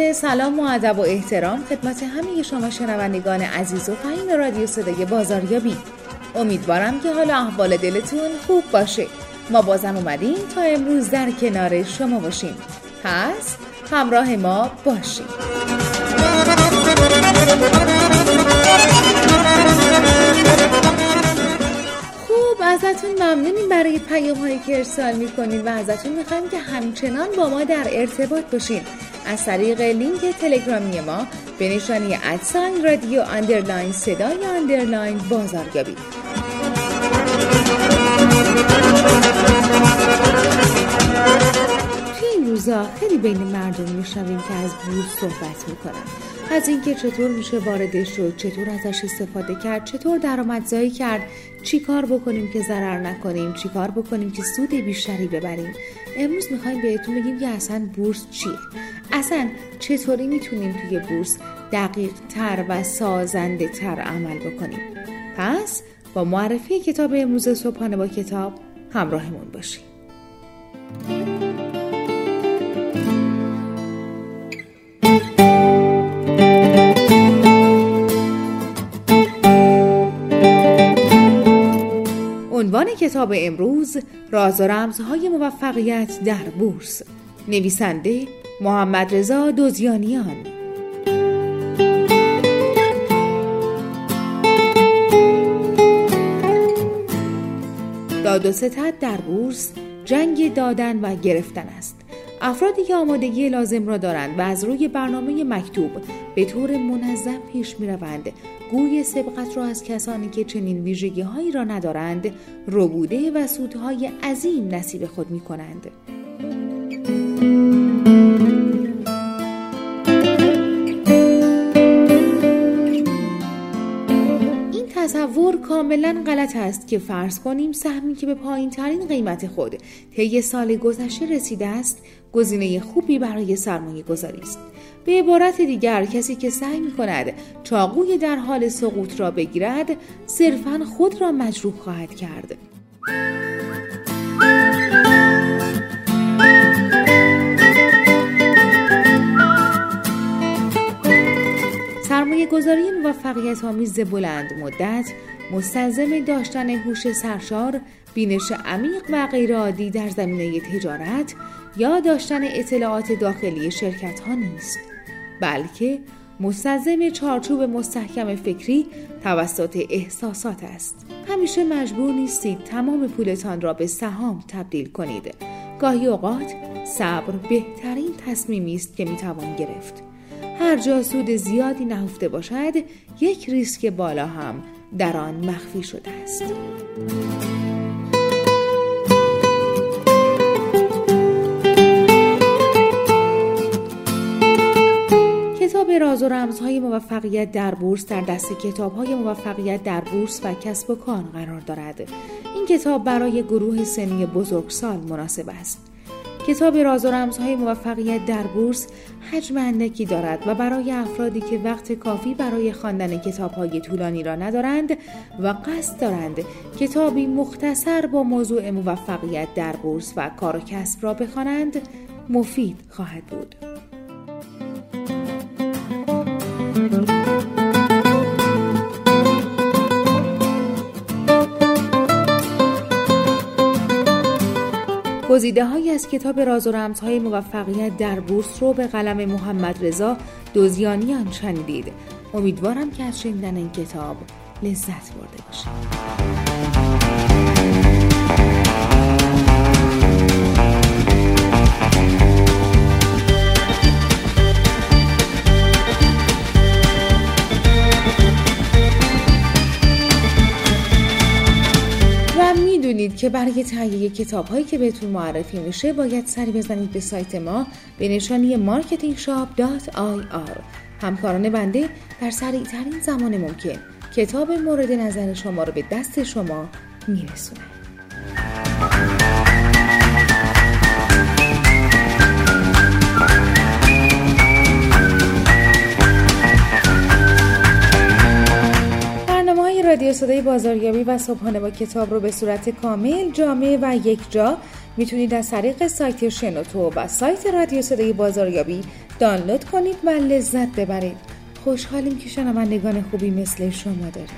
سلام و ادب و احترام خدمت همه شما شنوندگان عزیز و فهیم رادیو صدای بازاریابی. امیدوارم که حال احوال دلتون خوب باشه. ما بازم اومدیم تا امروز در کنار شما باشیم. پس همراه ما باشیم خوب ازتون ممنونیم برای پیام هایی که ارسال می‌کنید و ازتون می‌خوایم که همچنان با ما در ارتباط باشین. از طریق لینک تلگرامی ما به نشانی at sign رادیو underline صدای underline بازاریابی توی این روزا خیلی بین مردم میشنویم که از بورس صحبت می‌کنن. از اینکه چطور میشه واردش شد چطور ازش استفاده کرد چطور درآمدزایی کرد چی کار بکنیم که ضرر نکنیم چی کار بکنیم که سود بیشتری ببریم. امروز می‌خوایم بهتون بگیم که اصلا بورس چیه؟ اصلا چطوری می‌تونیم توی بورس دقیق تر و سازنده تر عمل بکنیم؟ پس با معرفی کتاب امروز صبحانه با کتاب همراهمون باشیم کتاب امروز راز و رمزهای موفقیت در بورس. نویسنده محمد رضا دوزیانیان. داد و ستد در بورس جنگ دادن و گرفتن است. افرادی که آمادگی لازم را دارند و از روی برنامه مکتوب به طور منظم پیش می روند گوی سبقت را از کسانی که چنین ویژگی هایی را ندارند ربوده و سودهای عظیم نصیب خود می کنند. تصور کاملا غلط است که فرض کنیم سهمی که به پایین ترین قیمت خود طی سال گذشته رسیده است گزینه خوبی برای سرمایه گذاری است. به عبارت دیگر کسی که سعی می کند چاقوی در حال سقوط را بگیرد صرفا خود را مجروح خواهد کرد. سرمایه موفقیت آمیز بلند مدت مستلزم داشتن هوش سرشار، بینش عمیق و غیرعادی در زمینه تجارت یا داشتن اطلاعات داخلی شرکت ها نیست. بلکه مستلزم چارچوب مستحکم فکری توسط احساسات است. همیشه مجبور نیستید تمام پولتان را به سهام تبدیل کنید. گاهی اوقات صبر بهترین تصمیمی است که می‌توان گرفت. هر جا سود زیادی نهفته باشد یک ریسک بالا هم در آن مخفی شده است. کتاب راز و رمزهای موفقیت در بورس در دست کتابهای موفقیت در بورس و کسب و کار قرار دارد. این کتاب برای گروه سنی بزرگسال مناسب است. کتاب راز و رمزهای موفقیت در بورس حجم اندکی دارد و برای افرادی که وقت کافی برای خواندن کتابهای طولانی را ندارند و قصد دارند کتابی مختصر با موضوع موفقیت در بورس و کار و کسب را بخوانند مفید خواهد بود. گزیده های از کتاب راز و رمزهای موفقیت در بورس رو به قلم محمد رضا دوزیانیان شنیدید. امیدوارم که از شنیدن این کتاب لذت برده باشید. که برای تهیه کتاب هایی که بهتون معرفی میشه باید سری بزنید به سایت ما به نشانی marketingshop.ir همکاران بنده در سریع ترین زمان ممکن کتاب مورد نظر شما رو به دست شما میرسونه صدای بازاریابی و صبحانه با کتاب رو به صورت کامل جامع و یک جا می‌تونید از طریق سایت شنوتو و سایت رادیو صدای بازاریابی دانلود کنید و لذت ببرید. خوشحالیم که شنوندگان خوبی مثل شما دارید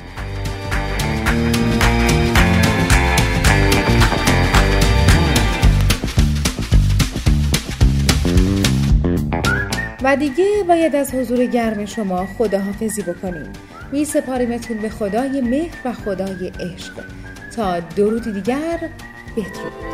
و دیگه باید از حضور گرم شما خداحافظی بکنیم. می سپاریمتون به خدای مهر و خدای عشق. تا درودی دیگر بدرود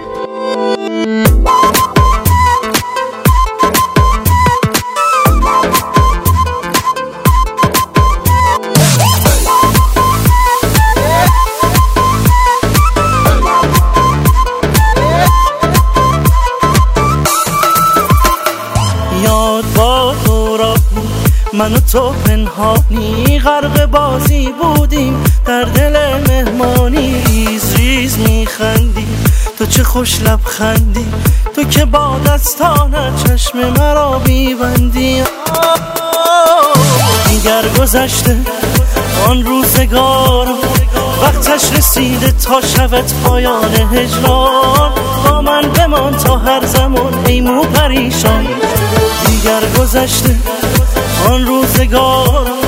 من و تو پنهانی غرق بازی بودیم در دل مهمانی ریز ریز میخندی. تو چه خوش لبخندی. تو که با دستانه چشم مرا بیبندی دیگر گذشته آن روزگار. وقتش رسیده تا شود پایان هجران. با من بمان تا هر زمان ای مو پریشان. دیگر گذشته آن روزگار.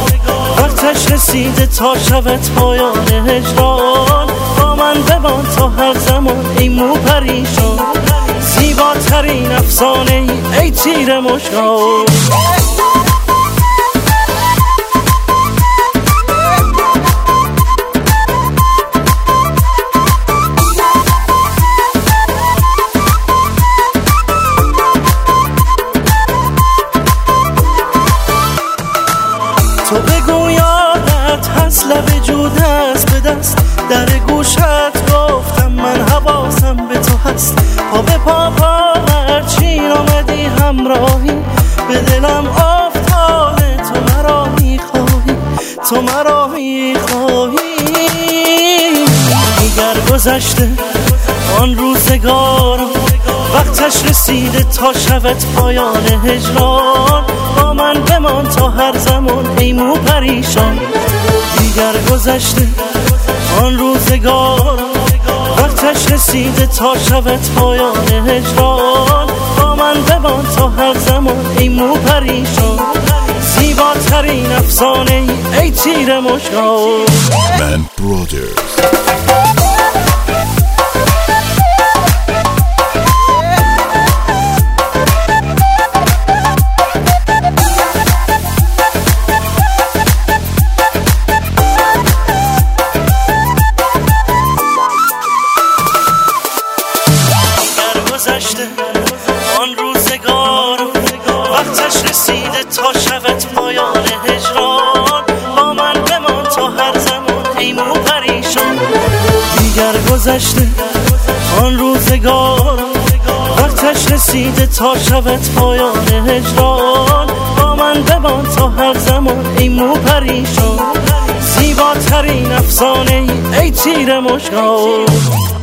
وقتش رسیده تا شود پایان هجران. با من بمان تا هر زمان ای مو پریشان زیباترین افسانه ای, ای تیر مشکان. تو بگو لب جود است به دست. در گوشت گفتم من حواسم به تو هست. پا به پا پا چین آمدی همراهی. به دلم افتاده تو مرا می‌خواهی تو مرا می‌خواهی دیگر گذشته آن روزگار وقتش رسیده تا شود پایان هجران. با من بمان تا هر زمان ای مو پریشان. دیگر گذشته. آن روزگار وقتش رسیده تا شود پایان هجران. با من بمان تا هر زمان ای مو پریشان زیباترین افسانه ای, ای تیر مشکان. من گذشته. آن روزگار وقتش رسیده تا شود پایان هجران. با من بمان تا هر زمان ای مو پریشان. دیگر گذشته آن روزگار وقتش رسیده تا شود پایان هجران. با من بمان تا هر زمان ای مو پریشان. زیباترین افسانه ای, ای تیر مشکان.